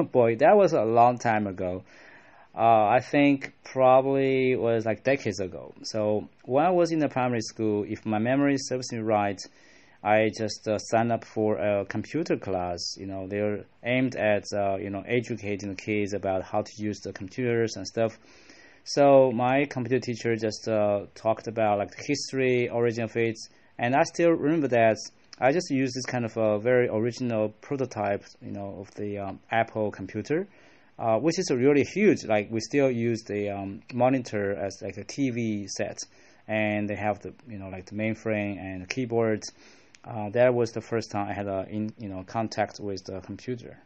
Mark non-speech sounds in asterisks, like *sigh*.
*laughs* boy, that was a long time ago. Uh, I think probably was like decades ago. So when I was in the primary school, if my memory serves me right, I just uh, signed up for a computer class. You know, they're aimed at uh, you know educating the kids about how to use the computers and stuff. So my computer teacher just uh, talked about like the history, origin of it, and I still remember that. I just used this kind of a very original prototype, you know, of the um, Apple computer, uh, which is really huge. Like we still use the um, monitor as like a TV set, and they have the you know like the mainframe and the keyboards. Uh, that was the first time I had a in you know contact with the computer.